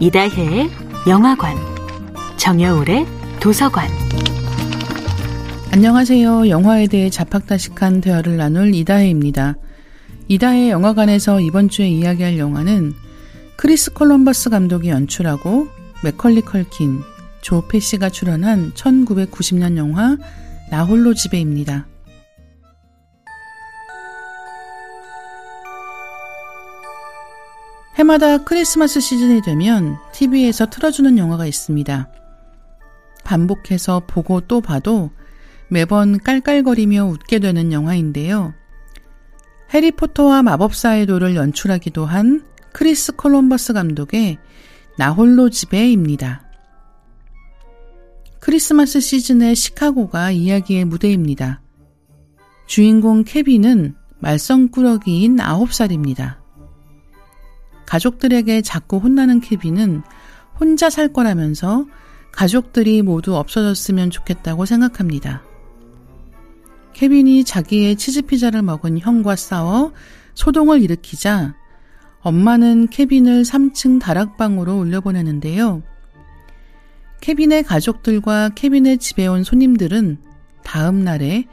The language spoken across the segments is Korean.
이다혜의 영화관, 정여울의 도서관. 안녕하세요. 영화에 대해 잡학다식한 대화를 나눌 이다혜입니다. 이다혜 영화관에서 이번 주에 이야기할 영화는 크리스 콜럼버스 감독이 연출하고 맥컬리 컬킨, 조 페시가 출연한 1990년 영화 나홀로 집에입니다. 해마다 크리스마스 시즌이 되면 TV에서 틀어주는 영화가 있습니다. 반복해서 보고 또 봐도 매번 깔깔거리며 웃게 되는 영화인데요. 해리포터와 마법사의 돌을 연출하기도 한 크리스 콜럼버스 감독의 나홀로 집에입니다. 크리스마스 시즌의 시카고가 이야기의 무대입니다. 주인공 케빈은 말썽꾸러기인 9살입니다. 가족들에게 자꾸 혼나는 케빈은 혼자 살 거라면서 가족들이 모두 없어졌으면 좋겠다고 생각합니다. 케빈이 자기의 치즈피자를 먹은 형과 싸워 소동을 일으키자 엄마는 케빈을 3층 다락방으로 올려보내는데요. 케빈의 가족들과 케빈의 집에 온 손님들은 다음 날에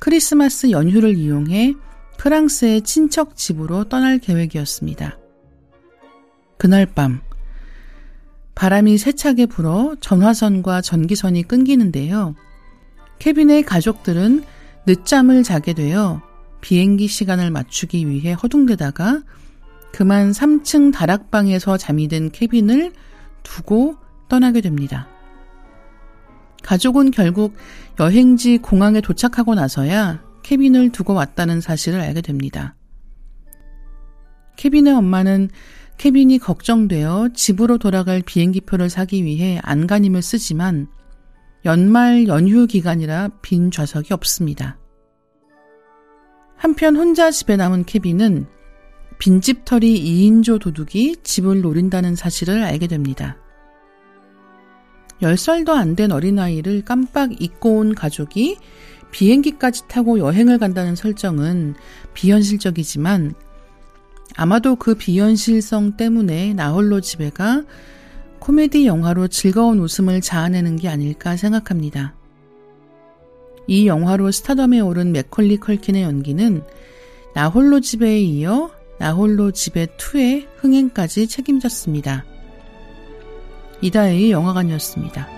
크리스마스 연휴를 이용해 프랑스의 친척 집으로 떠날 계획이었습니다. 그날 밤 바람이 세차게 불어 전화선과 전기선이 끊기는데요. 케빈의 가족들은 늦잠을 자게 되어 비행기 시간을 맞추기 위해 허둥대다가 그만 3층 다락방에서 잠이 든 케빈을 두고 떠나게 됩니다. 가족은 결국 여행지 공항에 도착하고 나서야 케빈을 두고 왔다는 사실을 알게 됩니다. 케빈의 엄마는 케빈이 걱정되어 집으로 돌아갈 비행기표를 사기 위해 안간힘을 쓰지만 연말 연휴 기간이라 빈 좌석이 없습니다. 한편 혼자 집에 남은 케빈은 빈집털이 2인조 도둑이 집을 노린다는 사실을 알게 됩니다. 10살도 안 된 어린아이를 깜빡 잊고 온 가족이 비행기까지 타고 여행을 간다는 설정은 비현실적이지만 아마도 그 비현실성 때문에 나홀로 집에가 코미디 영화로 즐거운 웃음을 자아내는 게 아닐까 생각합니다. 이 영화로 스타덤에 오른 맥컬리 컬킨의 연기는 나홀로 집에에 이어 나홀로 집에 2의 흥행까지 책임졌습니다. 이다혜의 영화관이었습니다.